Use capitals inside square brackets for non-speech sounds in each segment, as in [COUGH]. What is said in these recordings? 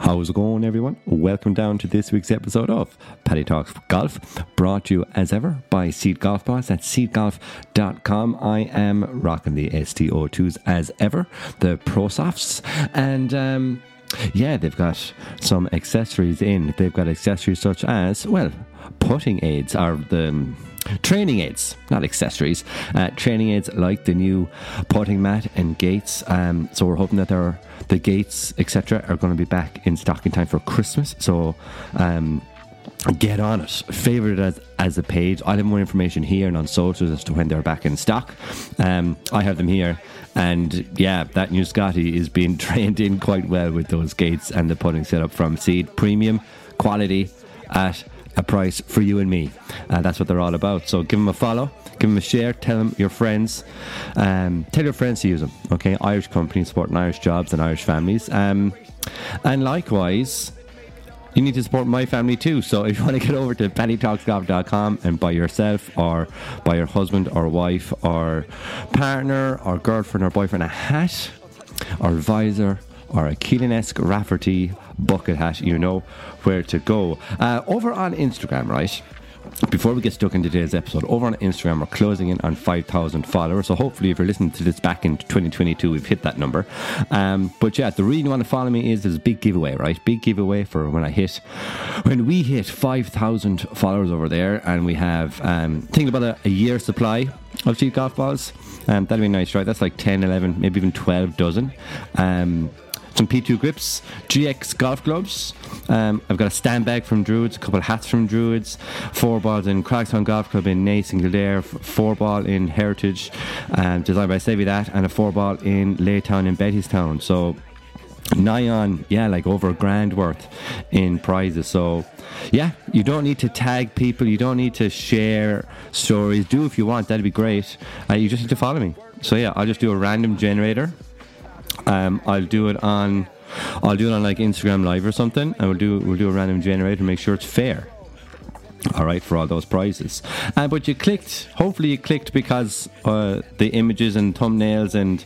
How's it going, everyone? Welcome down to this week's episode of Paddy Talks Golf, brought to you as ever by Seed Golf Boss at seedgolf.com. I am rocking the STO2s as ever, the Pro Softs, and um, yeah, they've got some accessories in. They've got accessories such as, well, putting aids are the training aids, not accessories. Uh, training aids like the new putting mat and gates. Um, so we're hoping that there the gates, etc., are going to be back in stock in time for Christmas. So. Um, get on it. Favorite it as, as a page. I'll have more information here and on socials as to when they're back in stock. Um, I have them here. And yeah, that new Scotty is being [LAUGHS] trained in quite well with those gates and the putting setup from Seed. Premium quality at a price for you and me. Uh, that's what they're all about. So give them a follow, give them a share, tell them your friends, um, tell your friends to use them. Okay, Irish companies supporting Irish jobs and Irish families. Um, and likewise, you need to support my family too. So if you [LAUGHS] want to get over to paddytalksgolf.com and buy yourself or buy your husband or wife or partner or girlfriend or boyfriend a hat or visor or a Keelan-esque Rafferty bucket hat, you know where to go. Uh, over on Instagram, right? before we get stuck into today's episode, over on Instagram, we're closing in on 5,000 followers. So hopefully, if you're listening to this back in 2022, we've hit that number. Um, but yeah, the reason you want to follow me is there's a big giveaway, right? Big giveaway for when I hit, when we hit 5,000 followers over there, and we have, um, think about a, a year supply of cheap golf balls. Um, that'd be nice, right? That's like 10, 11, maybe even 12 dozen. Um, some P2 grips, GX golf gloves. Um, I've got a stand bag from Druids, a couple of hats from Druids, four balls in Craddockstown Golf Club in Naas and Kildare, four ball in Heritage, um, designed by Savvy That, and a four ball in Laytown in Bettystown. So nigh on, yeah, like over a grand worth in prizes. So, yeah, you don't need to tag people, you don't need to share stories. Do if you want, that'd be great. Uh, you just need to follow me. So, yeah, I'll just do a random generator um, I'll do it on, I'll do it on like Instagram Live or something, and we'll do we'll do a random generator, make sure it's fair. All right, for all those prizes. Uh, but you clicked, hopefully, you clicked because uh, the images and thumbnails and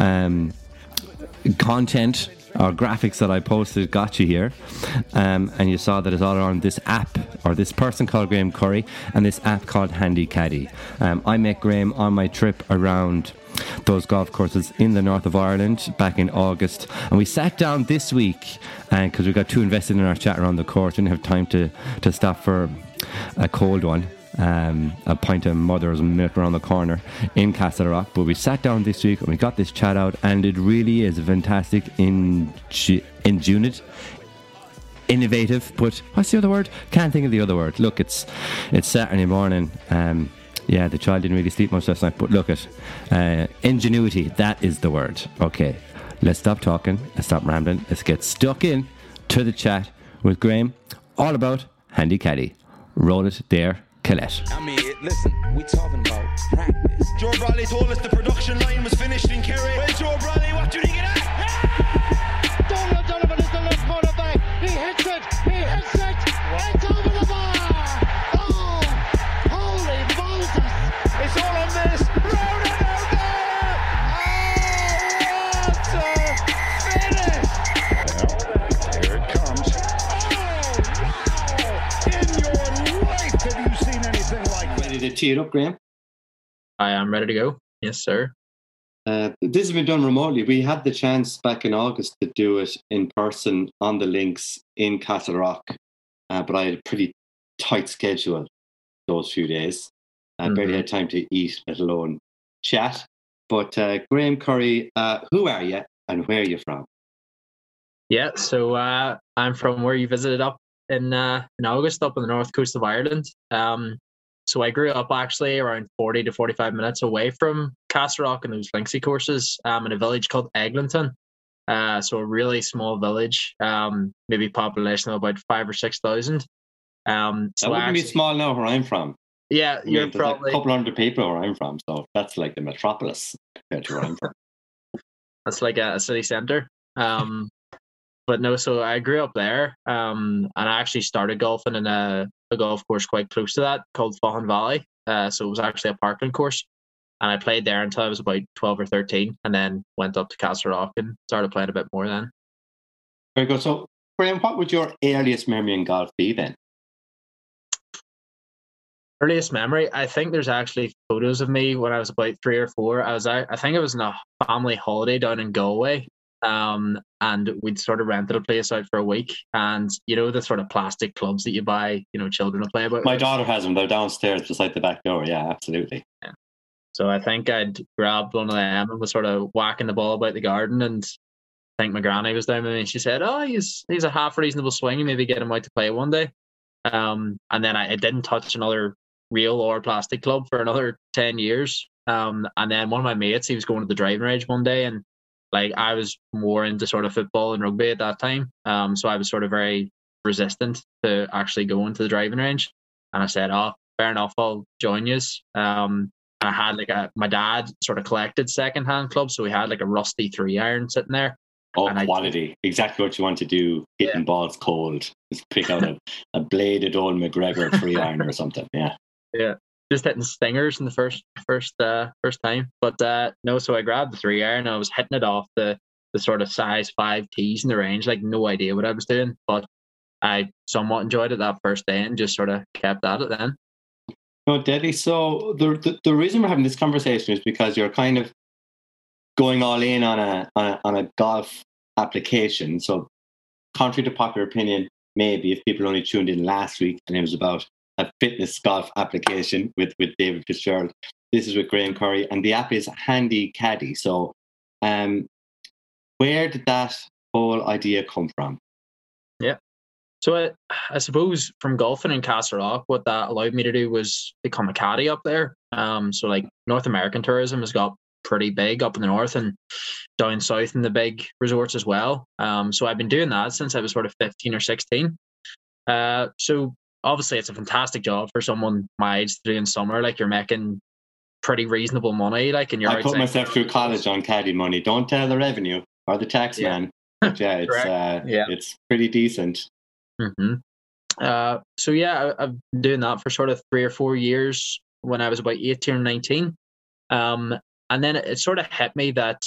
um, content or graphics that I posted got you here. Um, and you saw that it's all on this app or this person called Graham Curry and this app called Handy Caddy. Um, I met Graham on my trip around those golf courses in the north of Ireland back in August. And we sat down this week because we got too invested in our chat around the course. Didn't have time to, to stop for a cold one. Um, a pint of mother's milk around the corner in Castle Rock. But we sat down this week and we got this chat out, and it really is fantastic in ingenious, innovative. But what's the other word? Can't think of the other word. Look, it's it's Saturday morning. Um, yeah, the child didn't really sleep much last night. But look at uh, ingenuity. That is the word. Okay, let's stop talking. Let's stop rambling. Let's get stuck in to the chat with Graham, all about handy caddy. Roll it there, Colette. I mean, listen, we talking about practice. Joe Bradley told us the production line was finished in Kerry. Ready to tee it up, Graham? I am ready to go. Yes, sir. Uh, this has been done remotely. We had the chance back in August to do it in person on the links in Castle Rock, uh, but I had a pretty tight schedule those few days. I barely Mhm. had time to eat, let alone chat. But uh, Graham Curry, uh, who are you and where are you from? Yeah, so uh, I'm from where you visited up in uh, in August, up on the north coast of Ireland. Um, so I grew up actually around 40 to 45 minutes away from Castlerock and those Linksy courses um, in a village called Eglinton. Uh, so a really small village, um, maybe population of about five or six thousand. Um, so that wouldn't be small now where I'm from. yeah, I you're there's probably a couple hundred people where I'm from, so that's like the metropolis compared to where I'm from. [LAUGHS] That's like a, a city center. Um, but no, so I grew up there, um, and I actually started golfing in a, a golf course quite close to that called Faughan Valley. Uh, so it was actually a parkland course, and I played there until I was about twelve or thirteen, and then went up to Castle Rock and started playing a bit more then. Very good. So Graham, what would your earliest memory in golf be then? Earliest memory, I think there's actually photos of me when I was about three or four. I was out, I think it was on a family holiday down in Galway. Um, and we'd sort of rented a place out for a week. And you know, the sort of plastic clubs that you buy, you know, children to play about. My daughter has them. They're downstairs beside the back door. Yeah, absolutely. Yeah. So I think I'd grabbed one of them and was sort of whacking the ball about the garden. And I think my granny was down with me and she said, Oh, he's he's a half reasonable swing. Maybe get him out to play one day. Um, and then I, I didn't touch another real or plastic club for another 10 years. Um, and then one of my mates, he was going to the driving range one day and like I was more into sort of football and rugby at that time. Um, so I was sort of very resistant to actually going to the driving range. And I said, Oh, fair enough, I'll join you. Um, and I had like a, my dad sort of collected secondhand clubs. So we had like a rusty three iron sitting there. Oh, and quality. I, exactly what you want to do, hitting yeah. balls cold. Just pick out a, a bladed old MacGregor three iron or something. Yeah. [LAUGHS] Yeah. Just hitting stingers in the first first uh first time. But uh no, so I grabbed the three iron and I was hitting it off the the sort of size five tees in the range, like no idea what I was doing. But I somewhat enjoyed it that first day and just sort of kept at it then. No, Deadly. So the, the, the reason we're having this conversation is because you're kind of going all in on a, on a on a golf application. So, contrary to popular opinion, maybe if people only tuned in last week and it was about a fitness golf application with, with David Fitzgerald. This is with Graham Curry, and the app is Handy Caddy. So, um, where did that whole idea come from? Yeah. So I, I suppose from golfing in Castlerock, what that allowed me to do was become a caddy up there. Um, so like North American tourism has got pretty big up in the north and down south in the big resorts as well. Um, so I've been doing that since I was sort of 15 or 16. Uh, so obviously it's a fantastic job for someone my age to do in summer. Like you're making pretty reasonable money. Like and you're I put myself through college on caddy money. Don't tell the revenue or the tax yeah. man. [LAUGHS] But yeah, it's uh, yeah. it's pretty decent. Mm-hmm. Uh, so yeah, I, have been doing that for sort of three or four years when I was about 18 or 19. Um, and then it, it sort of hit me that,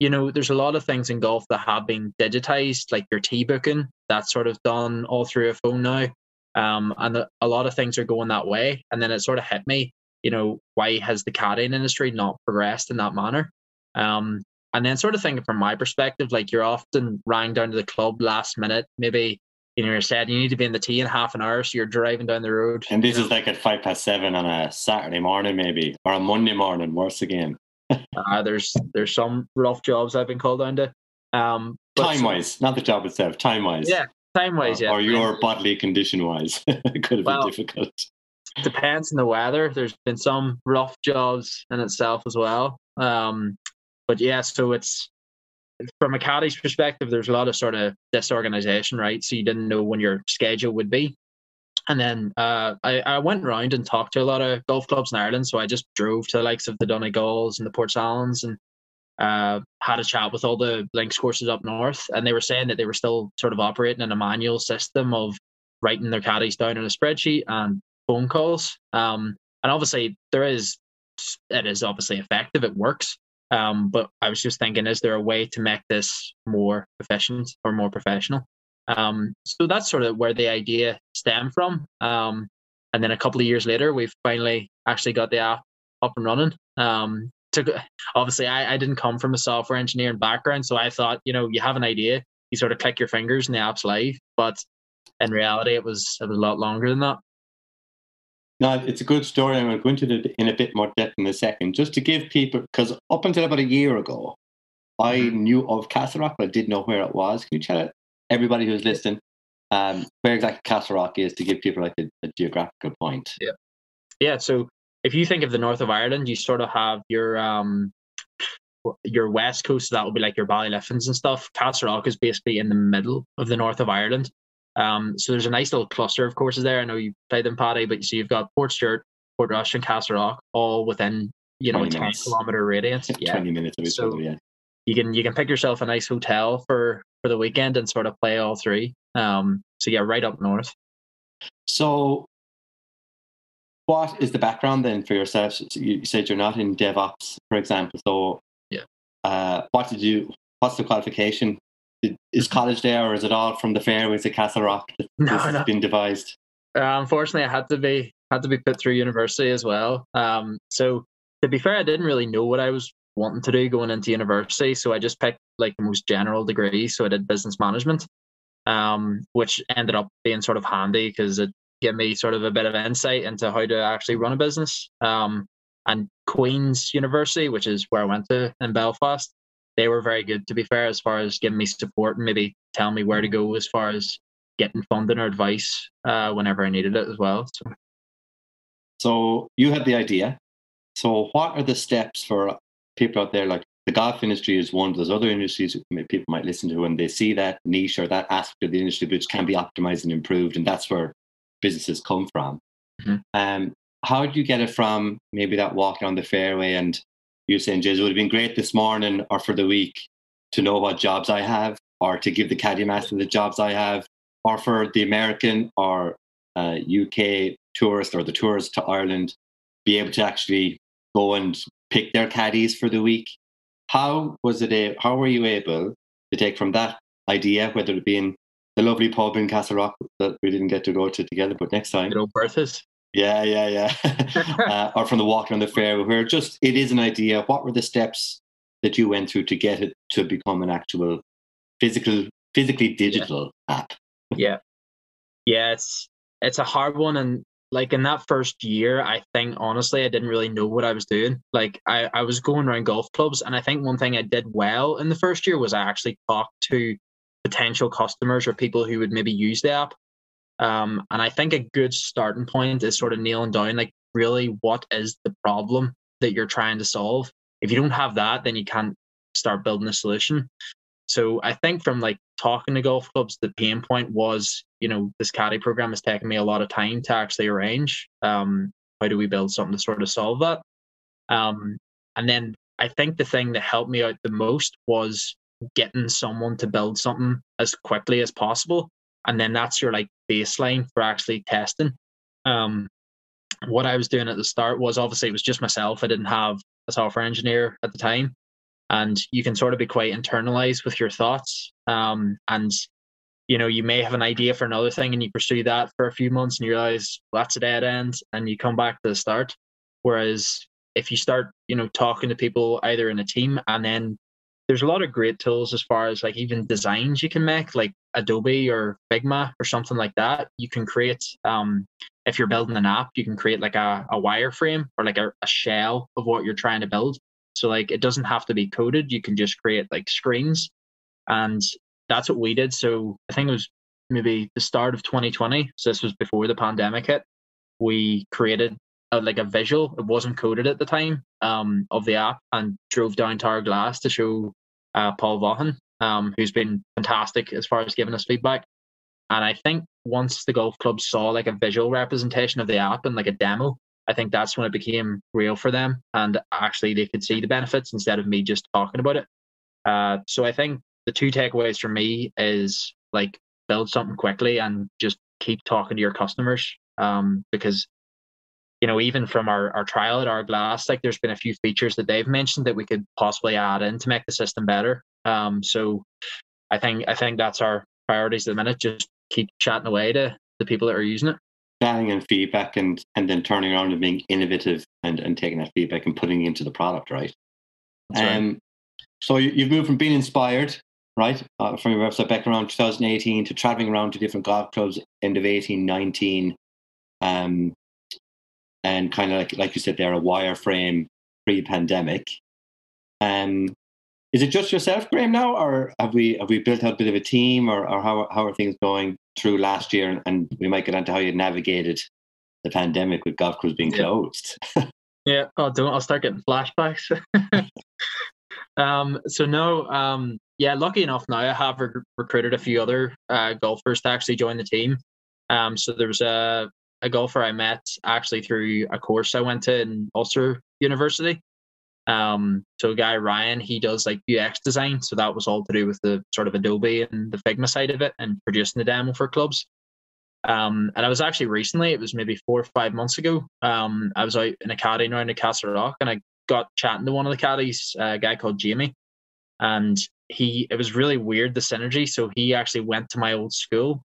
you know, there's a lot of things in golf that have been digitized, like your tee booking, that's sort of done all through a phone now. Um, and a lot of things are going that way. And then it sort of hit me, you know, why has the caddying industry not progressed in that manner? Um, and then sort of thinking from my perspective, like you're often rang down to the club last minute, maybe you know, you're said you need to be in the tee in half an hour, so you're driving down the road. And this is like at five past seven on a Saturday morning, maybe, or a Monday morning, worse again. uh, [LAUGHS] there's there's some rough jobs I've been called down to. Um, time wise, not the job itself. Time wise. Yeah, time wise, yeah. Or your bodily condition wise, [LAUGHS] it could have well, been difficult. Depends on the weather. There's been some rough jobs in itself as well. Um, but yeah, so it's from a caddy's perspective, there's a lot of sort of disorganization, right? So you didn't know when your schedule would be. And then uh, I, I went around and talked to a lot of golf clubs in Ireland. So I just drove to the likes of the Donegals and the Portsalons and uh, had a chat with all the links courses up north, and they were saying that they were still sort of operating in a manual system of writing their caddies down in a spreadsheet and phone calls. Um, and obviously, there is it is obviously effective; it works. Um, but I was just thinking, is there a way to make this more efficient or more professional? Um, so that's sort of where the idea stemmed from. Um, and then a couple of years later, we've finally actually got the app up and running. Um, to obviously I, I didn't come from a software engineering background, so I thought, you know, you have an idea, you sort of click your fingers and the app's live. But in reality, it was it was a lot longer than that. No, it's a good story. I'm going to go into it in a bit more depth in a second, just to give people because up until about a year ago, I mm-hmm. knew of Castlerock, but I didn't know where it was. Can you tell everybody who's listening um, where exactly Castlerock is to give people like a, a geographical point? Yeah, yeah. So if you think of the north of Ireland, you sort of have your um your west coast, so that would be like your Ballyliffins and stuff. Castlerock is basically in the middle of the north of Ireland. Um, so there's a nice little cluster of courses there. I know you played them, Paddy, but so you've got Portstewart, Portrush, and Castlerock all within you know a ten kilometer radius. [LAUGHS] Yeah. Twenty minutes of each so other. Yeah. You can you can pick yourself a nice hotel for for the weekend and sort of play all three. Um, so yeah, right up north. So what is the background then for yourself? So you said you're not in DevOps, for example. So yeah, uh, what did you? What's the qualification is college there, or is it all from the fairways at Castle Rock that [LAUGHS] No, has no. been devised? Uh, unfortunately, I had to be had to be put through university as well. Um, so to be fair, I didn't really know what I was wanting to do going into university, so I just picked like the most general degree. So I did business management, um, which ended up being sort of handy because it gave me sort of a bit of insight into how to actually run a business. Um, and Queen's University, which is where I went to in Belfast, they were very good to be fair as far as giving me support and maybe telling me where to go as far as getting funding or advice uh, whenever I needed it as well. So So you had the idea. So what are the steps for people out there? Like the golf industry is one of those other industries people might listen to when they see that niche or that aspect of the industry which can be optimized and improved, and that's where businesses come from. Mhm. Um, how do you get it from maybe that walk on the fairway and you saying, "Jez, it would have been great this morning or for the week to know what jobs I have, or to give the caddy master the jobs I have, or for the American or uh, UK tourist or the tourist to Ireland be able to actually go and pick their caddies for the week. How was it? A, how were you able to take from that idea, whether it be in the lovely pub in Castle Rock that we didn't get to go to together, but next time, you know, Bertha's. yeah, yeah, yeah, [LAUGHS] uh, or from the walk on the fair, where just it is an idea. What were the steps that you went through to get it to become an actual physical, physically digital app? yeah yeah it's it's a hard one and like in that first year i think honestly i didn't really know what i was doing like i, I was going around golf clubs and i think one thing i did well in the first year was i actually talked to potential customers or people who would maybe use the app um, and i think a good starting point is sort of nailing down like really what is the problem that you're trying to solve if you don't have that then you can't start building a solution so I think from like talking to golf clubs, the pain point was, you know, this caddy program has taken me a lot of time to actually arrange. Um, how do we build something to sort of solve that? Um, and then I think the thing that helped me out the most was getting someone to build something as quickly as possible. And then that's your like baseline for actually testing. Um, what I was doing at the start was obviously it was just myself. I didn't have a software engineer at the time and you can sort of be quite internalized with your thoughts um, and you know you may have an idea for another thing and you pursue that for a few months and you realize well, that's a dead end and you come back to the start whereas if you start you know talking to people either in a team and then there's a lot of great tools as far as like even designs you can make like adobe or figma or something like that you can create um, if you're building an app you can create like a, a wireframe or like a, a shell of what you're trying to build so like it doesn't have to be coded. You can just create like screens. And that's what we did. So I think it was maybe the start of 2020. So this was before the pandemic hit. We created a, like a visual. It wasn't coded at the time um, of the app and drove down to Ardglass to show uh, Paul Vaughan, um, who's been fantastic as far as giving us feedback. And I think once the golf club saw like a visual representation of the app and like a demo, I think that's when it became real for them, and actually they could see the benefits instead of me just talking about it. Uh, so I think the two takeaways for me is like build something quickly and just keep talking to your customers, um, because you know even from our, our trial at Ardglass, like there's been a few features that they've mentioned that we could possibly add in to make the system better. Um, so I think I think that's our priorities at the minute. Just keep chatting away to the people that are using it chatting and feedback and and then turning around and being innovative and and taking that feedback and putting it into the product right That's right. um so you, you've moved from being inspired right uh, from your website back around 2018 to traveling around to different golf clubs end of 18 19 um and kind of like like you said there a wireframe pre-pandemic um is it just yourself graham now or have we have we built out a bit of a team or, or how, how are things going through last year, and we might get into how you navigated the pandemic with golf clubs being Yeah. closed. [LAUGHS] Yeah. Oh, don't. I'll start getting flashbacks. [LAUGHS] um. So no. Um. Yeah. Lucky enough, now I have rec- recruited a few other uh, golfers to actually join the team. Um. So there was a a golfer I met actually through a course I went to in Ulster University. Um. So a guy Ryan, he does like UX design. So that was all to do with the sort of Adobe and the Figma side of it and producing the demo for clubs. Um, and I was actually recently, it was maybe four or five months ago. Um, I was out in a caddy now in Castle Rock and I got chatting to one of the caddies, a guy called Jamie. And he it was really weird the synergy. So he actually went to my old school,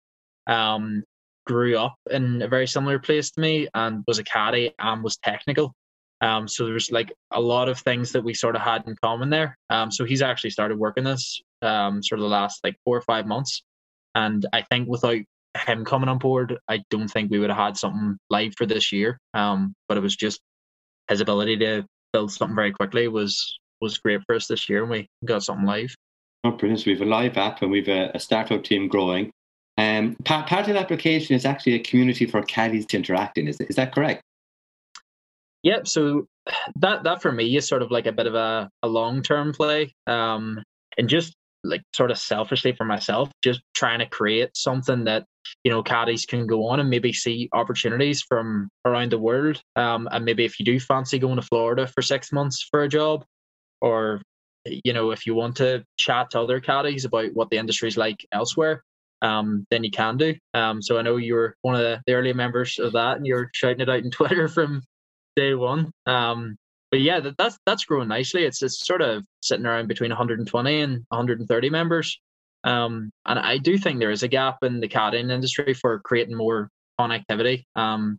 um, grew up in a very similar place to me, and was a caddy and was technical. Um, so there's like a lot of things that we sort of had in common there. Um, so he's actually started working this um, sort of the last like four or five months, and I think without him coming on board, I don't think we would have had something live for this year. Um, but it was just his ability to build something very quickly was was great for us this year, and we got something live. Oh, brilliant! So we have a live app, and we've a, a startup team growing. Um, part, part of the application is actually a community for caddies to interact in. Is is that correct? Yep. So that that for me is sort of like a bit of a, a long term play. Um, and just like sort of selfishly for myself, just trying to create something that you know caddies can go on and maybe see opportunities from around the world. Um, and maybe if you do fancy going to Florida for six months for a job, or you know if you want to chat to other caddies about what the industry's like elsewhere, um, then you can do. Um, so I know you were one of the, the early members of that, and you're shouting it out in [LAUGHS] Twitter from day one. Um, but yeah, that, that's that's growing nicely. It's it's sort of sitting around between 120 and 130 members. Um, and I do think there is a gap in the caddying industry for creating more connectivity. Um,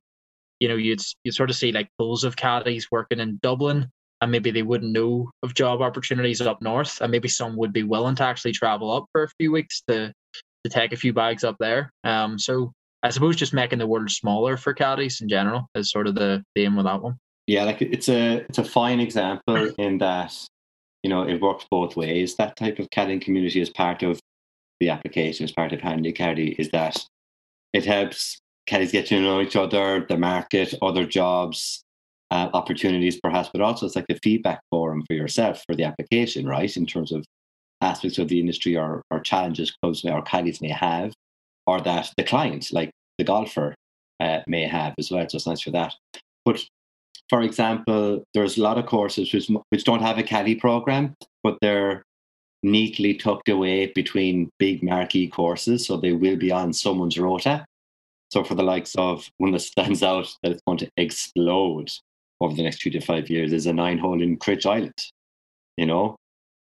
you know, you'd you sort of see like pools of caddies working in Dublin, and maybe they wouldn't know of job opportunities up north, and maybe some would be willing to actually travel up for a few weeks to to take a few bags up there. Um, so I suppose just making the world smaller for caddies in general is sort of the, the aim with that one yeah, like it's a it's a fine example in that you know it works both ways. That type of caddying community is part of the application, as part of Handy Caddy, is that it helps caddies get to know each other, the market, other jobs, uh, opportunities, perhaps, but also it's like a feedback forum for yourself for the application, right? In terms of aspects of the industry or, or challenges clubs or caddies may have, or that the client, like the golfer, uh, may have as well. So it's nice for that. But for example, there's a lot of courses which, which don't have a caddy program, but they're neatly tucked away between big marquee courses, so they will be on someone's rota. So for the likes of one that stands out that it's going to explode over the next two to five years is a nine hole in Cruit Island, you know,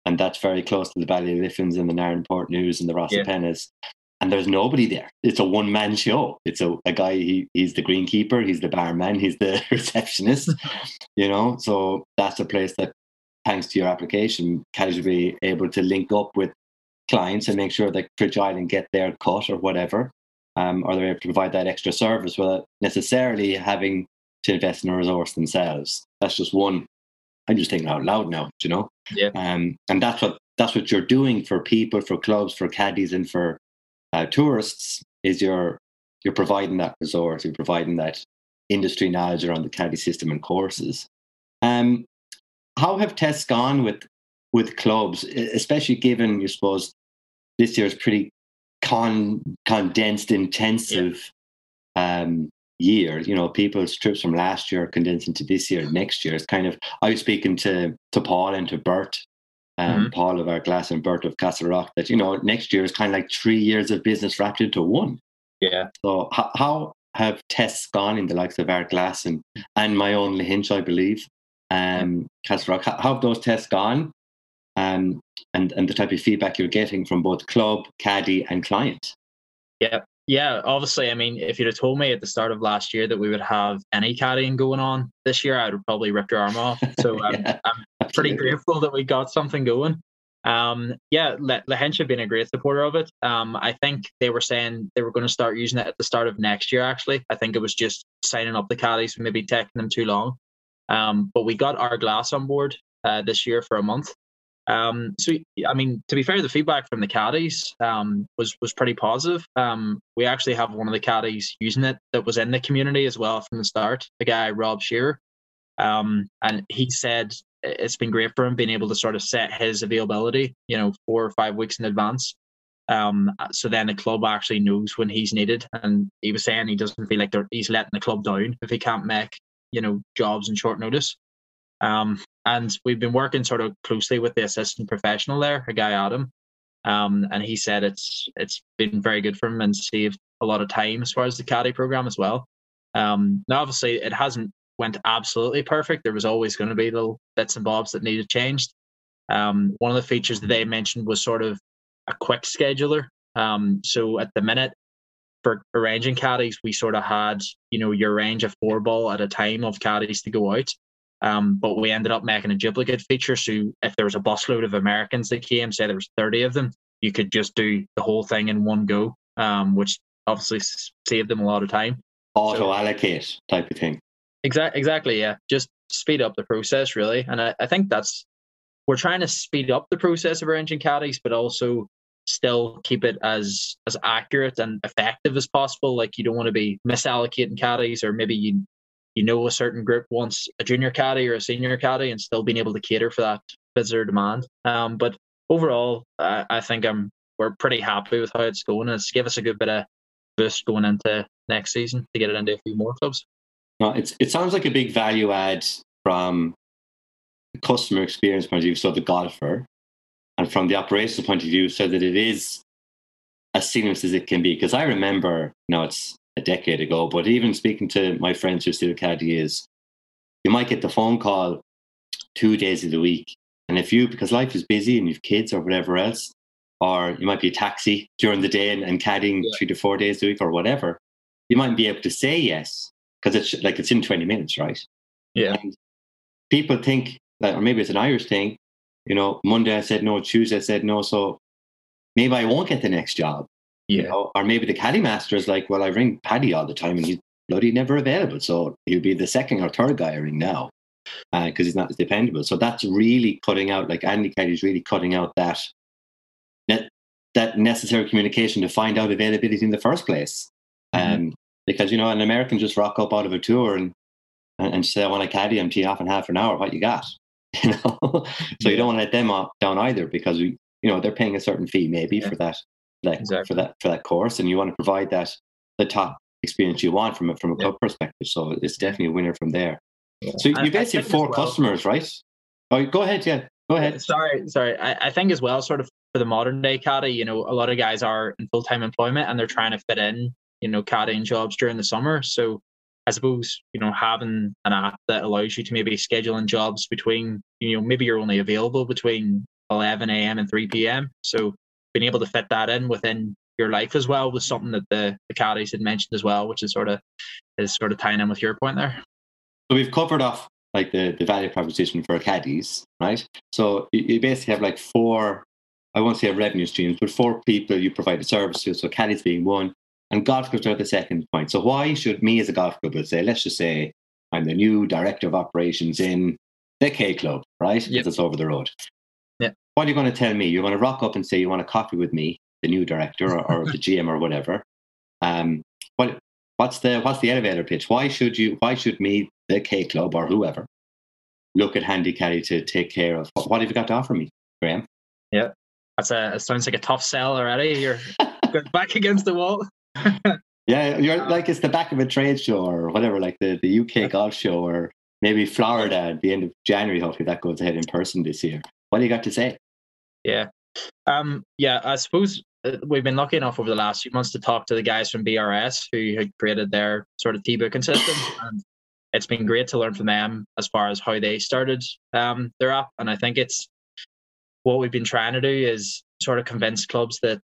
and that's very close to the Ballyliffin's and the Nairnport News and the Rosapennas. Yeah and there's nobody there. It's a one man show. It's a, a guy, he, he's the greenkeeper, he's the barman, he's the [LAUGHS] receptionist, [LAUGHS] you know. So that's a place that, thanks to your application, caddies will be able to link up with clients and make sure that Cruit Island get their cut or whatever, um, or they're able to provide that extra service without necessarily having to invest in a resource themselves. That's just one. I'm just thinking out loud now, you know. Yeah. Um, and that's what that's what you're doing for people, for clubs, for caddies, and for uh, tourists is you're you're providing that resource, you're providing that industry knowledge around the caddy system and courses. Um, how have tests gone with with clubs, especially given you suppose this year's pretty con condensed, intensive yeah. um, year. You know, people's trips from last year condensing to this year, next year. It's kind of I was speaking to to Paul and to Bert um, mm-hmm. Paul of Ardglass and Bert of Castlerock that you know next year is kind of like three years of business wrapped into one. Yeah. So how, how have tests gone in the likes of Ardglass and and my own Lahinch, I believe, um, Castlerock? How, how have those tests gone? Um, and and the type of feedback you're getting from both club, caddy, and client. Yeah, yeah, obviously, I mean, if you'd have told me at the start of last year that we would have any caddying going on this year, I would probably rip your arm off. So [LAUGHS] yeah, I'm, I'm pretty grateful that we got something going. Um, yeah, Le- have been a great supporter of it. Um, I think they were saying they were going to start using it at the start of next year. Actually, I think it was just signing up the caddies, maybe taking them too long. Um, but we got Ardglass on board uh, this year for a month, um, so I mean, to be fair, the feedback from the caddies um, was was pretty positive. Um, we actually have one of the caddies using it that was in the community as well from the start. The guy Rob Shearer, um, and he said it's been great for him being able to sort of set his availability, you know, four or five weeks in advance. Um, so then the club actually knows when he's needed, and he was saying he doesn't feel like he's letting the club down if he can't make you know jobs in short notice. Um, and we've been working sort of closely with the assistant professional there, a guy Adam. Um, and he said it's it's been very good for him and saved a lot of time as far as the caddy program as well. Um, now obviously it hasn't went absolutely perfect. There was always going to be little bits and bobs that needed changed. Um, one of the features that they mentioned was sort of a quick scheduler. Um, so at the minute, for arranging caddies, we sort of had, you know, your range of four ball at a time of caddies to go out. Um, but we ended up making a duplicate feature. So if there was a busload of Americans that came, say there was 30 of them, you could just do the whole thing in one go, um, which obviously saved them a lot of time. Auto allocate type of thing. Exactly. Exactly. Yeah. Just speed up the process, really. And I, I think that's we're trying to speed up the process of arranging caddies, but also still keep it as as accurate and effective as possible. Like you don't want to be misallocating caddies, or maybe you you know a certain group wants a junior caddy or a senior caddy, and still being able to cater for that visitor demand. Um, but overall, I, I think I'm we're pretty happy with how it's going. It's give us a good bit of boost going into next season to get it into a few more clubs. No, it's it sounds like a big value add from the customer experience point of view, so the golfer, and from the operational point of view, so that it is as seamless as it can be. Because I remember, you know, it's a decade ago, but even speaking to my friends who still caddy is, you might get the phone call two days of the week. And if you, because life is busy and you've kids or whatever else, or you might be a taxi during the day and, and caddying yeah. three to four days a week or whatever, you might be able to say yes because it's like it's in 20 minutes, right? Yeah. And people think that, or maybe it's an Irish thing, you know, Monday I said no, Tuesday I said no, so maybe I won't get the next job. Yeah. You know? Or maybe the caddy master is like, well, I ring Paddy all the time and he's bloody never available. So he'll be the second or third guy I ring now because uh, he's not as dependable. So that's really cutting out, like Handy Caddy is really cutting out that, that, that necessary communication to find out availability in the first place. Mm-hmm. Um, because, you know, an American just rock up out of a tour and, and, and say, I want a caddy, I'm tee off in half an hour. What you got? [LAUGHS] You know, so yeah. you don't want to let them off, down either because we, you know, they're paying a certain fee maybe yeah. for that like exactly. for that for that course, and you want to provide that the top experience you want from it from a club perspective. So it's definitely a winner from there. Yeah. So you basically have four well, customers, right? Oh, go ahead, yeah, go ahead. Sorry, sorry. I, I think as well, sort of for the modern day caddy, you know, a lot of guys are in full time employment and they're trying to fit in, you know, caddying jobs during the summer. So I suppose, you know, having an app that allows you to maybe schedule in jobs between, you know, maybe you're only available between 11 a.m. and 3 p.m. So being able to fit that in within your life as well was something that the, the caddies had mentioned as well, which is sort of is sort of tying in with your point there. So we've covered off like the, the value proposition for caddies, right? So you, basically have like four, I won't say revenue streams, but four people you provide a service to. So caddies being one, and golf clubs are the second point. So why should me as a golf club, let's say, let's just say I'm the new director of operations in the K Club, right? Yep. It's over the road. What are you going to tell me? You're going to rock up and say you want a coffee with me, the new director or, or the GM or whatever. Um, what what's the what's the elevator pitch? Why should you? Why should me, the K Club or whoever, look at Handy Caddy to take care of? What, what have you got to offer me, Graham? Yeah, that's a. It sounds like a tough sell already. You're [LAUGHS] back against the wall. [LAUGHS] yeah, you're like it's the back of a trade show or whatever, like the, the UK golf show or maybe Florida at the end of January. Hopefully that goes ahead in person this year. What do you got to say? Yeah. Um, yeah, I suppose uh, we've been lucky enough over the last few months to talk to the guys from BRS who had created their sort of T-booking system. [LAUGHS] And it's been great to learn from them as far as how they started um, their app. And I think it's what we've been trying to do is sort of convince clubs that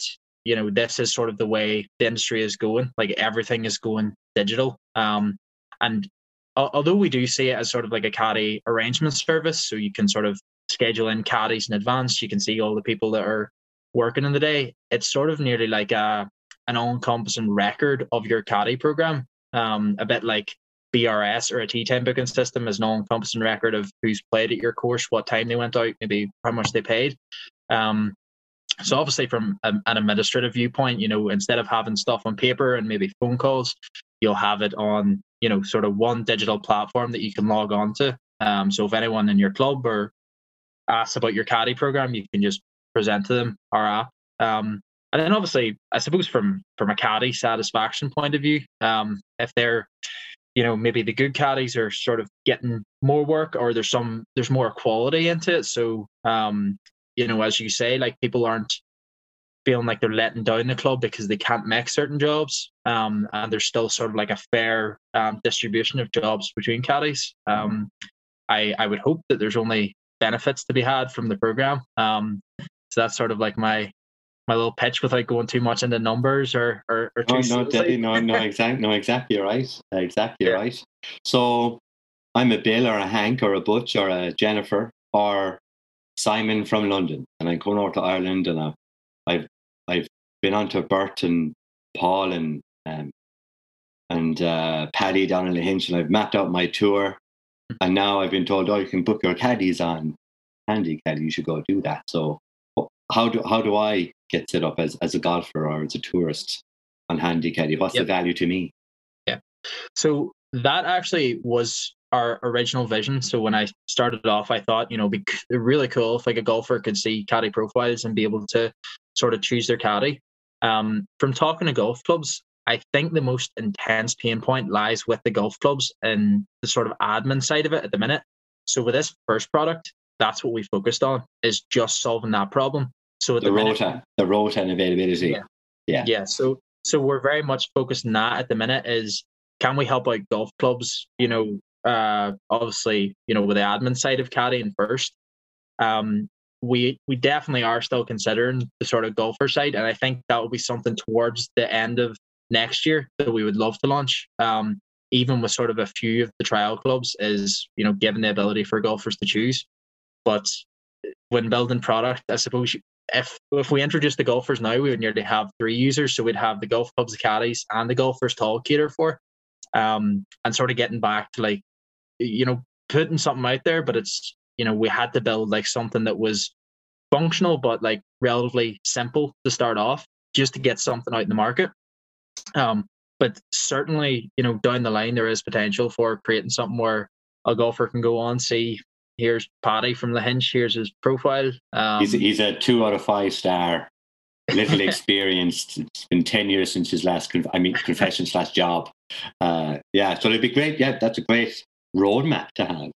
you know this is sort of the way the industry is going like everything is going digital um and although we do see it as sort of like a caddy arrangement service so you can sort of schedule in caddies in advance you can see all the people that are working in the day it's sort of nearly like a an all-encompassing record of your caddy program um a bit like BRS or a T10 booking system is an all-encompassing record of who's played at your course, what time they went out, maybe how much they paid. Um, so obviously, from an administrative viewpoint, you know, instead of having stuff on paper and maybe phone calls, you'll have it on, you know, sort of one digital platform that you can log on to. Um, so if anyone in your club or asks about your caddy program, you can just present to them our app. Um, and then obviously, I suppose from from a caddy satisfaction point of view, um, if they're you know maybe the good caddies are sort of getting more work or there's some there's more quality into it so um you know, as you say, like people aren't feeling like they're letting down the club because they can't make certain jobs. Um, and there's still sort of like a fair um, distribution of jobs between caddies. Um, I, I would hope that there's only benefits to be had from the program. Um, so that's sort of like my my little pitch without going too much into numbers or or, or too Oh, no. Debbie, no, no, [LAUGHS] exactly, no, exactly right, exactly Yeah. right. So, I'm a Bill or a Hank or a Butch or a Jennifer or Simon from London, and I'm coming over to Ireland, and I've I've, I've been on to Bert and Paul and um, and uh, Paddy down in the Hinch, and I've mapped out my tour, [LAUGHS] and now I've been told, oh, you can book your caddies on Handy Caddy. You should go do that. So, how do how do I get set up as as a golfer or as a tourist on Handy Caddy? What's the value to me? Yeah. So that actually was our original vision. So when I started off, I thought, you know, it'd be really cool if like a golfer could see caddy profiles and be able to sort of choose their caddy. Um, from talking to golf clubs, I think the most intense pain point lies with the golf clubs and the sort of admin side of it at the minute. So with this first product, that's what we focused on is just solving that problem. So at The the, minute, rota, the rota and availability. Yeah. Yeah. yeah so so we're very much focused on that at the minute is can we help out golf clubs you know uh obviously you know with the admin side of caddying first um we we definitely are still considering the sort of golfer side and i think that will be something towards the end of next year that we would love to launch um even with sort of a few of the trial clubs is you know given the ability for golfers to choose but when building product i suppose if if we introduce the golfers now, we would nearly have three users. So we'd have the golf clubs, the caddies, and the golfers to all cater for. Um, and sort of getting back to like, you know, putting something out there, but it's you know we had to build like something that was functional but like relatively simple to start off, just to get something out in the market. Um, but certainly, you know, down the line there is potential for creating something where a golfer can go on see. Here's Paddy from the Hinge. Here's his profile. Um, He's, he's a two out of five star, little [LAUGHS] experienced. It's been 10 years since his last, conf- I mean, confession slash job. Uh, yeah, so it'd be great. Yeah, that's a great roadmap to have.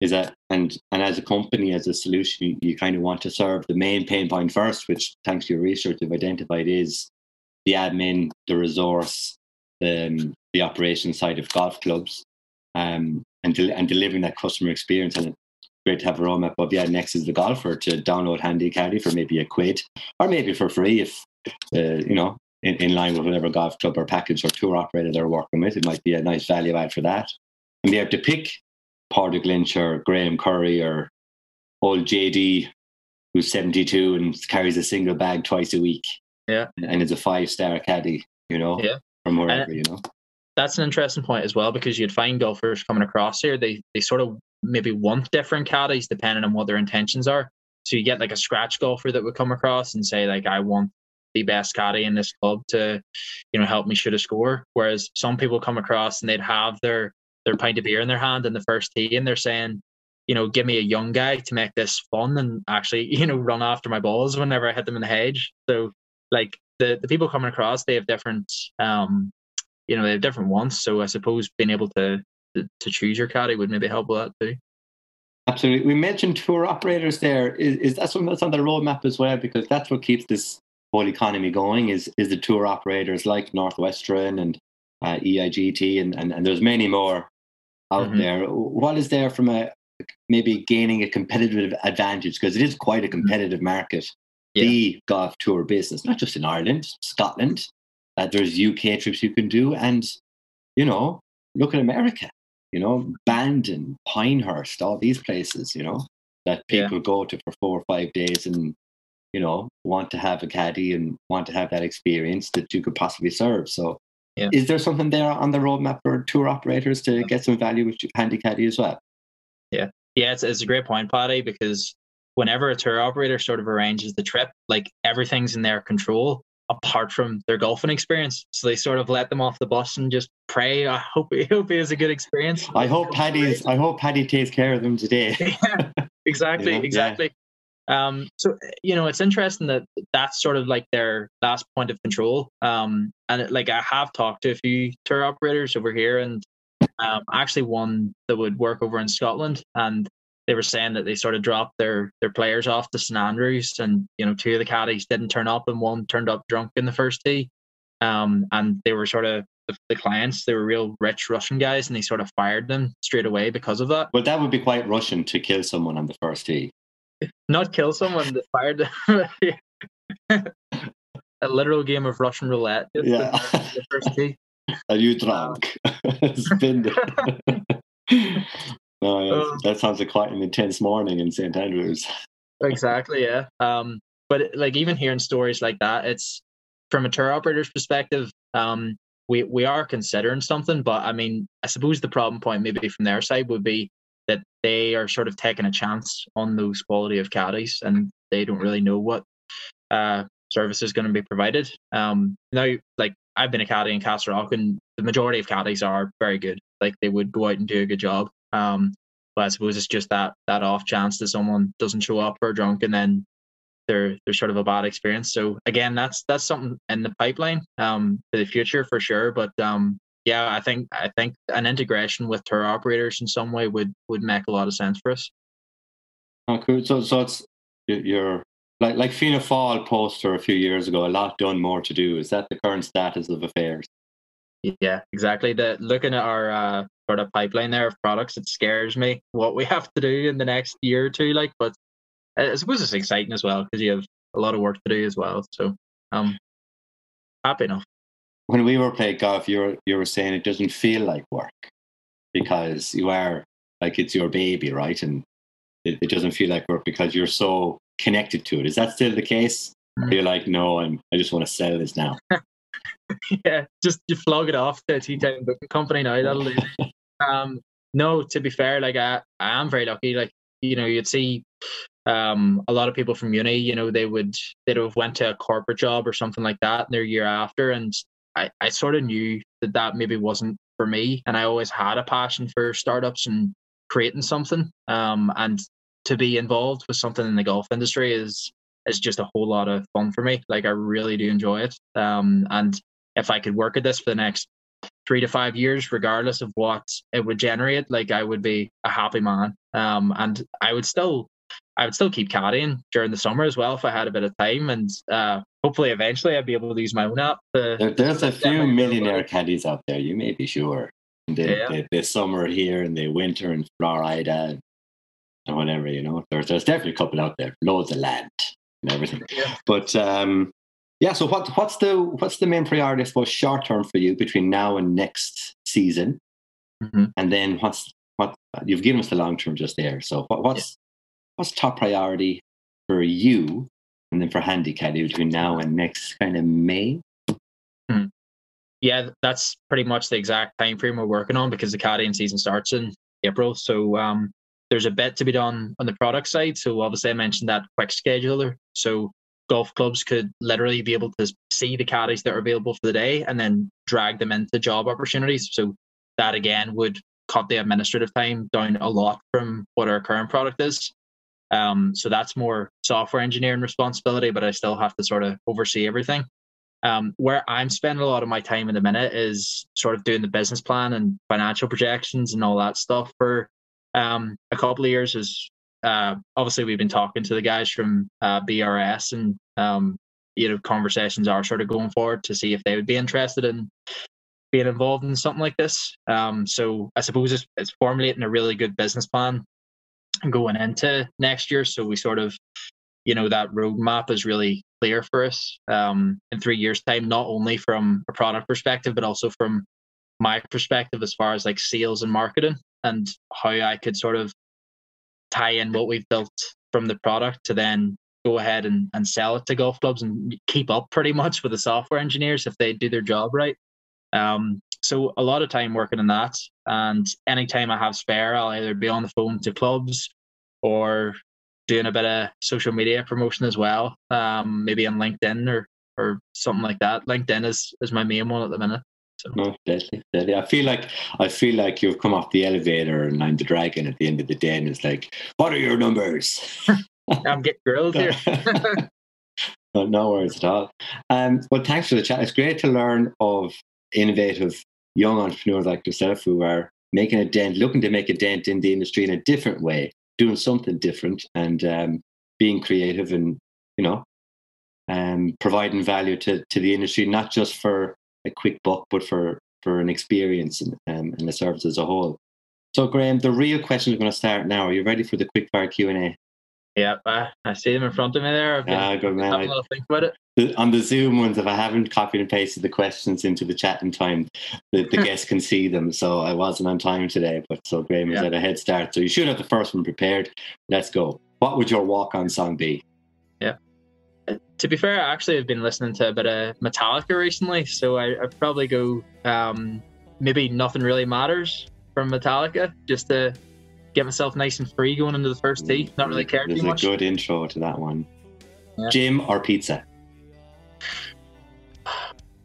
Is that, and, and as a company, as a solution, you, you kind of want to serve the main pain point first, which thanks to your research you've identified is the admin, the resource, the, um, the operation side of golf clubs, um, and, del- and delivering that customer experience. And it's great to have a roadmap of yeah next is the golfer to download handy caddy for maybe a quid or maybe for free if uh, you know in, in line with whatever golf club or package or tour operator they're working with. It might be a nice value add for that. And be able to pick Paul Lynch or Graham Curry or old JD who's 72 and carries a single bag twice a week Yeah. and it's a five star caddy you know Yeah. from wherever you know that's an interesting point as well because you'd find golfers coming across here they they sort of maybe want different caddies depending on what their intentions are so you get like a scratch golfer that would come across and say like i want the best caddy in this club to you know help me shoot a score whereas some people come across and they'd have their their pint of beer in their hand in the first tee and they're saying you know give me a young guy to make this fun and actually [LAUGHS] you know run after my balls whenever i hit them in the hedge so like the the people coming across they have different um you know they have different wants. So I suppose being able to to, to choose your caddy would maybe help with that too. Absolutely. We mentioned tour operators there. Is, is that something that's on the roadmap as well? Because that's what keeps this whole economy going is, is the tour operators like Northwestern and uh, EIGT and, and, and there's many more out Mhm. there. What is there from a maybe gaining a competitive advantage? Because it is quite a competitive market, Yeah. the golf tour business, not just in Ireland, Scotland. Uh, there's UK trips you can do. And, you know, look at America you know, Bandon, Pinehurst, all these places, you know, that Yeah. people go to for four or five days and, you know, want to have a caddy and want to have that experience that you could possibly serve. So, Yeah. is there something there on the roadmap for tour operators to get some value with Handy Caddy as well? Yeah, it's, it's a great point, Paddy, because whenever a tour operator sort of arranges the trip, like everything's in their control apart from their golfing experience. So they sort of let them off the bus and just pray. I hope [LAUGHS] I hope it is a good experience. I hope Paddy's, I hope Paddy takes care of them today. [LAUGHS] yeah, exactly, yeah. exactly. Um, so you know, it's interesting that that's sort of like their last point of control. Um, and it, like I have talked to a few tour operators over here, and um, actually one that would work over in Scotland, and they were saying that they sort of dropped their their players off to St Andrews, and you know, two of the caddies didn't turn up, and one turned up drunk in the first tee. Um, and they were sort of the, the clients they were real rich Russian guys, and they sort of fired them straight away because of that. Well, that would be quite Russian to kill someone on the first tee. Not kill someone, that fired them. [LAUGHS] a literal game of Russian roulette. Yeah. the first tee. [LAUGHS] Are you drunk? [LAUGHS] Spin. No, yeah, Um, that sounds like quite an intense morning in St Andrews. exactly yeah. Um but like even hearing stories like that it's from a tour operator's perspective um we we are considering something but i mean i suppose the problem point maybe from their side would be that they are sort of taking a chance on those quality of caddies and they don't really know what uh service is going to be provided. Um now like i've been a caddy in Castlerock and the majority of caddies are very good. Like they would go out and do a good job um but I suppose it's just that that off chance that someone doesn't show up or drunk and then they're they're sort of a bad experience. So again, that's that's something in the pipeline um for the future for sure. But um yeah, I think I think an integration with tour operators in some way would would make a lot of sense for us. Oh, cool. So, so it's you- you're like like Fianna Fáil poster a few years ago. A lot done, more to do. Is that the current status of affairs? Yeah, exactly. The looking at our uh, sort of pipeline there of products, it scares me what we [LAUGHS] have to do in the next year or two. Like, but I I suppose it's exciting as well because you have a lot of work to do as well. So, um, happy enough. When we were playing golf, you were you were saying it doesn't feel like work because you are like it's your baby, right? And it, it doesn't feel like work because you're so connected to it. Is that still the case? Mhm. you're like, no, I'm I just want to sell this now. [LAUGHS] [LAUGHS] yeah, just you flog it off to a tea time booking company now. That'll do. [LAUGHS] um, no, to be fair, like I, I am very lucky. Like you know, you'd see um a lot of people from uni. You know, they would they'd have went to a corporate job or something like that in their year after, and I I sort of knew that that maybe wasn't for me, and I always had a passion for startups and creating something. Um, and to be involved with something in the golf industry is is just a whole lot of fun for me. Like I really do enjoy it. Um, and if I could work at this for the next three to five years, regardless of what it would generate, like I would be a happy man. Um, and I would still, I would still keep caddying during the summer as well if I had a bit of time. And uh, hopefully, eventually, I'd be able to use my own app. To, There, there's a few millionaire caddies out there. You may be sure. They, Yeah. they, they summer here and they winter in Florida and whatever. You know, there's there's definitely a couple out there, loads of land and everything. Yeah. But um, yeah. So what what's the what's the main priority? I suppose short term for you between now and next season, Mhm. and then what's what you've given us the long term just there. So what, what's what's top priority for you, and then for Handy Caddy between now and next kind of May? yeah, that's pretty much the exact time frame we're working on because the caddying season starts in April. So um, there's a bit to be done on the product side. So obviously I mentioned that quick scheduler. So golf clubs could literally be able to see the caddies that are available for the day and then drag them into job opportunities. So that again would cut the administrative time down a lot from what our current product is. Um, so that's more software engineering responsibility, but I still have to sort of oversee everything. Um, where I'm spending a lot of my time in the minute is sort of doing the business plan and financial projections and all that stuff for um, a couple of years. Is uh, obviously we've been talking to the guys from uh, BRS and um, you know conversations are sort of going forward to see if they would be interested in being involved in something like this. Um, so I suppose it's, it's formulating a really good business plan going into next year. So we sort of, you know, that roadmap is really clear for us um, in three years' time, not only from a product perspective, but also from my perspective as far as like sales and marketing and how I could sort of tie in what we've built from the product to then go ahead and, and sell it to golf clubs and keep up pretty much with the software engineers if they do their job right. Um, so a lot of time working on that, and anytime I have spare, I'll either be on the phone to clubs or doing a bit of social media promotion as well. Um, maybe on LinkedIn or or something like that. LinkedIn is is my main one at the minute. So No, deadly, deadly. I feel like I feel like you've come off the elevator and I'm the dragon at the end of the day, and it's like, what are your numbers? [LAUGHS] I'm getting grilled here. [LAUGHS] no, no worries at all. Um, well, thanks for the chat. It's great to learn of innovative young entrepreneurs like yourself who are making a dent, looking to make a dent in the industry in a different way, doing something different, and um, being creative and you know, um, providing value to to the industry, not just for a quick buck, but for for an experience and, um, and the service as a whole. So, Graham, the real question is going to start now. Are you ready for the quick fire Q and A? Yeah, I, I see them in front of me there. I've been Ah, good man. I- think about it. the- on the Zoom ones, if I haven't copied and pasted the questions into the chat in time, the, the [LAUGHS] guests can see them. So I wasn't on time today, but so Graham Yeah. had a head start. So you should have the first one prepared. Let's go. What would your walk-on song be? To be fair, I actually have been listening to a bit of Metallica recently, so I, I'd probably go um, maybe Nothing Really Matters from Metallica, just to get myself nice and free going into the first tee. Not really care There's too a good intro to that one. Yeah. Gym or pizza? [SIGHS]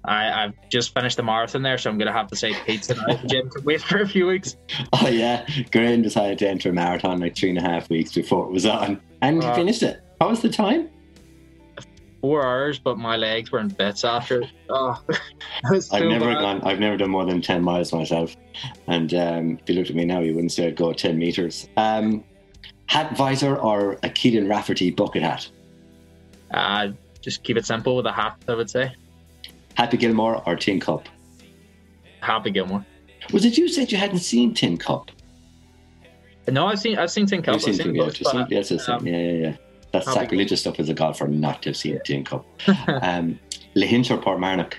I, I've just finished the marathon there, so I'm going to have to say pizza now. Gym can [LAUGHS] wait for a few weeks. Oh yeah, Graham decided to enter a marathon like three and a half weeks before it was on, and he Uh, finished it. What was the time? Four hours, but my legs were in bits after. Oh, [LAUGHS] it was so I've never bad. gone. I've never done more than ten miles myself, and um, if you looked at me now, you wouldn't say I'd go ten meters. Um, hat visor or a Caolan Rafferty bucket hat? Uh, just keep it simple with a hat, I would say. Happy Gilmore or Tin Cup? Happy Gilmore. Was it you said you hadn't seen Tin Cup? No, I've seen I've seen Tin Cup. You've I've seen Tin Cup. yes, um, yeah, yeah, yeah. That's Happy sacrilegious stuff as a golfer not to have seen Tin Cup. [LAUGHS] um, Lahinch or Portmarnock?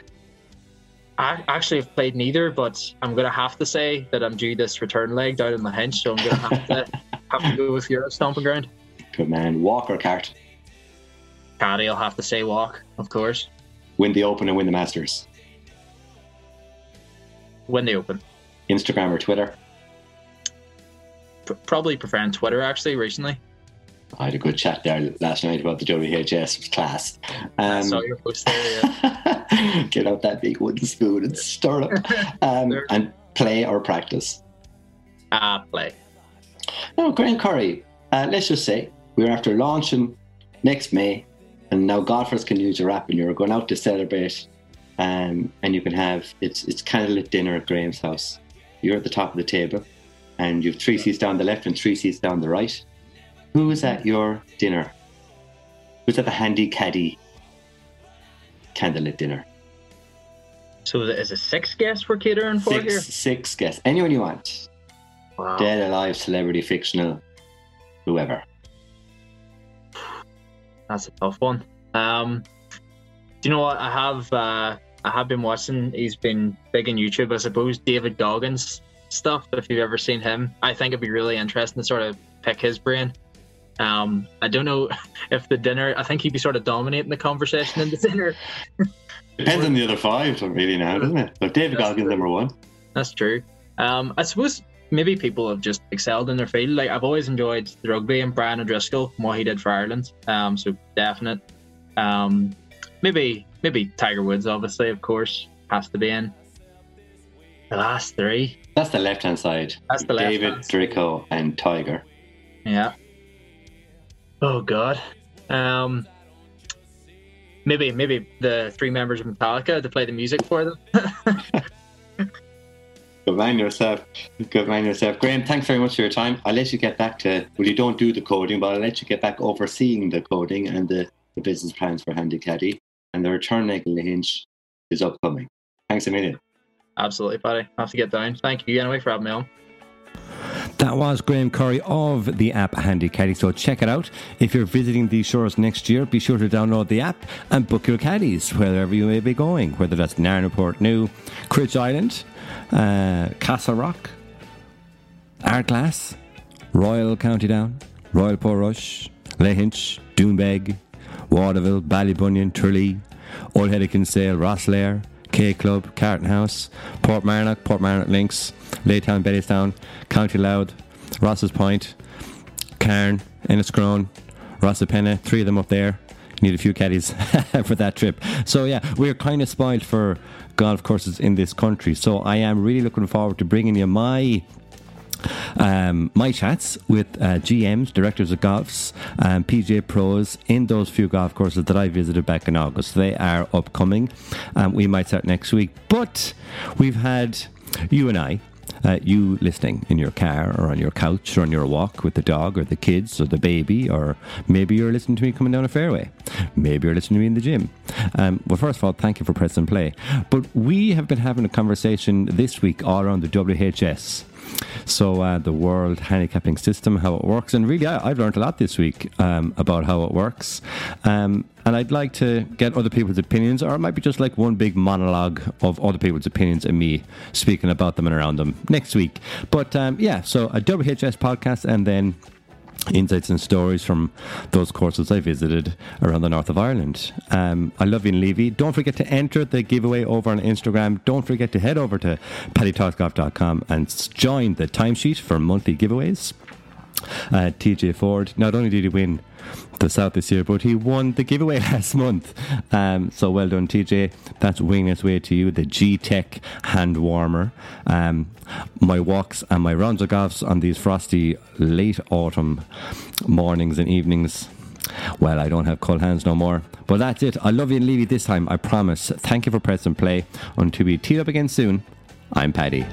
I actually have played neither, but I'm gonna have to say that I'm due this return leg down in Lahinch, so I'm gonna have to [LAUGHS] have to go with your stomping ground. Good man. Walk or cart? Caddy, I'll have to say walk, of course. Win the Open and win the Masters. When they open. Instagram or Twitter? P- probably preferring Twitter actually recently. I had a good chat there last night about the WHS. It was class. Um, saw your post there. Yeah. [LAUGHS] get out that big wooden spoon and stir it up. [LAUGHS] Um, and play or practice. Ah, play. No, Graham Curry, uh, let's just say we're after launching next May, and now golfers can use your app, and you're going out to celebrate, um, and you can have it's it's candlelit dinner at Graham's house. You're at the top of the table, and you've three seats down the left and three seats down the right. Who is at your dinner? Who's at the handy caddy candlelit dinner? So is it six guests we're catering for Six here? six guests, anyone you want, Wow. dead, alive, celebrity, fictional, whoever. That's a tough one. Um, do you know what I have? Uh, I have been watching. He's been big on YouTube, I suppose. David Goggins stuff. If you've ever seen him, I think it'd be really interesting to sort of pick his brain. Um, I don't know [LAUGHS] if the dinner. I think he'd be sort of dominating the conversation in the dinner. [LAUGHS] Depends on the other five, really, now, doesn't it? But David That's Goggins, true. number one. That's true. Um, I suppose maybe people have just excelled in their field. Like I've always enjoyed the rugby and Brian O'Driscoll and what he did for Ireland. Um, so definite. Um, maybe maybe Tiger Woods, obviously, of course, has to be in. The last three. That's the left hand side. That's the David, left-hand side. Drico, and Tiger. Yeah. Oh God. Um. Maybe maybe the three members of Metallica to play the music for them. [LAUGHS] Good man yourself. Good man yourself. Graham, thanks very much for your time. I'll let you get back to, well, you don't do the coding, but I'll let you get back overseeing the coding and the, the business plans for Handy Caddy. And the return leg Lahinch is upcoming. Thanks a million. Absolutely, buddy. I have to get down. Thank you anyway for having me on. That was Graham Curry of the app Handy Caddy. So check it out. If you're visiting these shores next year, be sure to download the app and book your caddies wherever you may be going, whether that's Narnaport New, Cruit Island, uh, Castlerock, Ardglass, Royal County Down, Royal Portrush, Lahinch, Doonbeg, Waterville, Ballybunion, Tralee, Old Head of Kinsale, Rosslare, K Club, Carton House, Portmarnock, Port Marnock Links, Laytown, Bettystown, County Louth, Rosses Point, Carne, Enniscrone, Rosapenna, three of them up there. Need a few caddies [LAUGHS] for that trip. So yeah, we're kind of spoiled for golf courses in this country. So I am really looking forward to bringing you my um, my chats with uh, GMs, directors of golfs, um, PGA pros in those few golf courses that I visited back in August. They are upcoming. Um, we might start next week, but we've had you and I Uh, you listening in your car or on your couch or on your walk with the dog or the kids or the baby, or maybe you're listening to me coming down a fairway. Maybe you're listening to me in the gym. Um, well, first of all, thank you for pressing play. But we have been having a conversation this week all around the WHS. So uh, the World Handicapping System, how it works, and really, I, have learned a lot this week um, about how it works. Um, and I'd like to get other people's opinions, or it might be just like one big monologue of other people's opinions and me speaking about them and around them next week. But um, yeah, so a WHS podcast, and then insights and stories from those courses I visited around the north of Ireland. Um, I love you, Levy. Don't forget to enter the giveaway over on Instagram. Don't forget to head over to paddytalksgolf.com and join the timesheet for monthly giveaways. Uh, TJ Ford, not only did he win the South this year, but he won the giveaway [LAUGHS] last month. Um, so well done, TJ. That's winging its way to you, the G Tech hand warmer. Um, my walks and my rounds of golfs on these frosty late autumn mornings and evenings. Well, I don't have cold hands no more. But that's it. I love you and leave you this time, I promise. Thank you for pressing play. Until we tee up again soon, I'm Paddy.